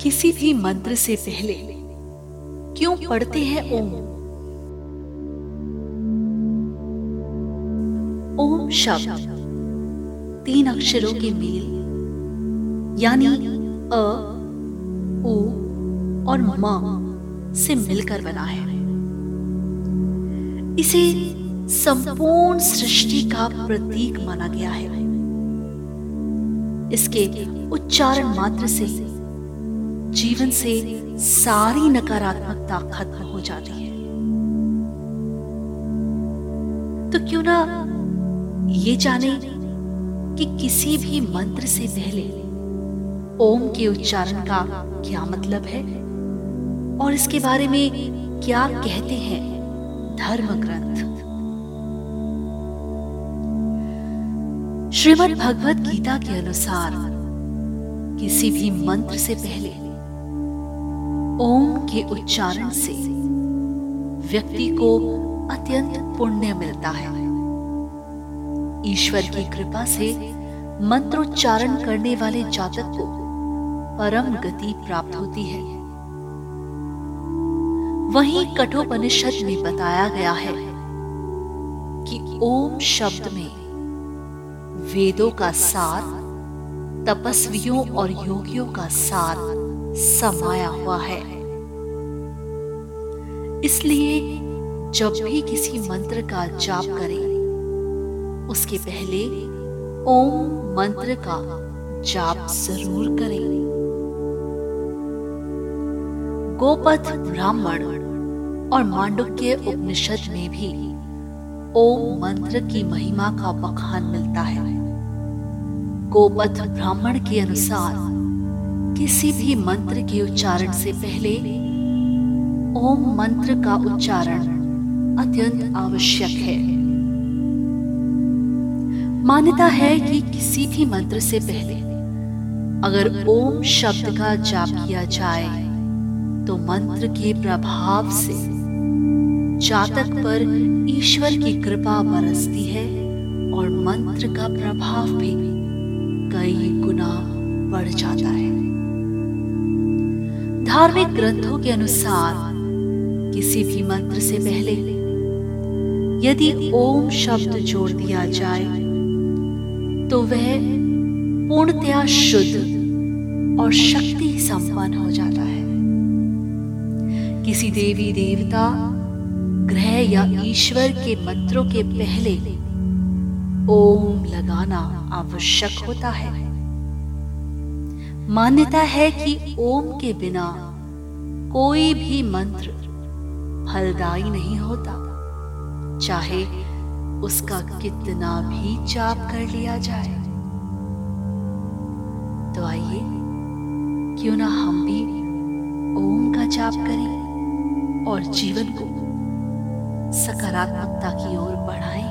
किसी भी मंत्र से पहले। क्यों पढ़ते हैं ओम? ओम शब्द। तीन अक्षरों के मेल। यानी अ, उ और म से मिलकर बना है। इसे संपूर्ण सृष्टि का प्रतीक माना गया है। इसके उच्चारण मात्र से जीवन से सारी नकारात्मकता खत्म हो जाती है। तो क्यों ना ये जाने कि किसी भी मंत्र से पहले ओम के उच्चारण का क्या मतलब है? और इसके बारे में क्या कहते हैं धर्म ग्रंथ श्रीमद् भगवत गीता के अनुसार किसी भी मंत्र से पहले ओम के उच्चारण से व्यक्ति को अत्यंत पुण्य मिलता है। ईश्वर की कृपा से मंत्रोच्चारण करने वाले जातक को परम गति प्राप्त होती है। वहीं कठोपनिषद में बताया गया है कि ओम शब्द में वेदों का सार, तपस्वियों और योगियों का सार समाया हुआ है। इसलिए जब भी किसी मंत्र का जाप करें, उसके पहले ओम मंत्र का जाप ज़रूर करें। गोपथ ब्राह्मण और मांडुक्य उपनिषद में भी ओम मंत्र की महिमा का बखान मिलता है। गोपथ ब्राह्मण के अनुसार किसी भी मंत्र के उच्चारण से पहले ओम मंत्र का उच्चारण अत्यंत आवश्यक है। मान्यता है कि किसी भी मंत्र से पहले अगर ओम शब्द का जाप किया जाए तो मंत्र के प्रभाव से जातक पर ईश्वर की कृपा बरसती है और मंत्र का प्रभाव भी कई गुना बढ़ जाता है। धार्मिक ग्रंथों के अनुसार, किसी भी मंत्र से पहले, यदि ओम शब्द जोड़ दिया जाए तो वह पूर्णतया शुद्ध और शक्ति संपन्न हो जाता है। किसी देवी देवता, ग्रह या ईश्वर के मंत्रों के पहले, ओम लगाना आवश्यक होता है। मान्यता है कि ओम के बिना कोई भी मंत्र फलदायी नहीं होता। चाहे उसका कितना भी जाप कर लिया जाए। तो आइए, क्यों ना हम भी ओम का जाप करें और जीवन को सकारात्मकता की ओर बढ़ाएँ।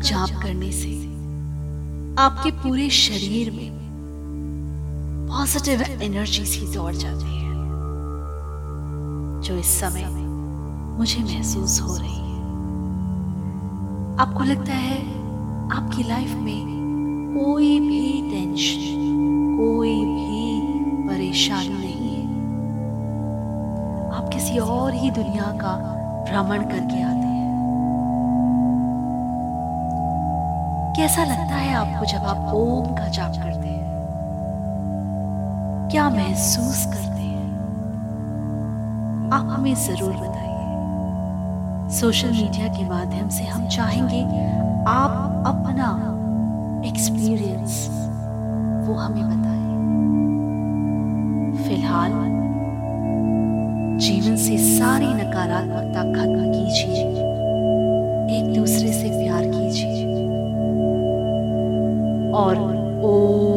जाप करने से आपके पूरे शरीर में पॉजिटिव एनर्जी सी दौड़ जाती है, जो इस समय मुझे महसूस हो रही है। आपको लगता है आपकी लाइफ में कोई भी टेंशन कोई भी परेशानी नहीं है। आप किसी और ही दुनिया का भ्रमण करके आते कैसा लगता है आपको जब आप ओम का जाप करते हैं? क्या महसूस करते हैं? आप हमें ज़रूर बताइए। सोशल मीडिया के माध्यम से हम चाहेंगे आप अपना एक्सपीरियंस वो हमें बताएँ। फ़िलहाल, जीवन से सारी नकारात्मकता खत्म कीजिए। एक दूसरे से प्यार कीजिए। और ओ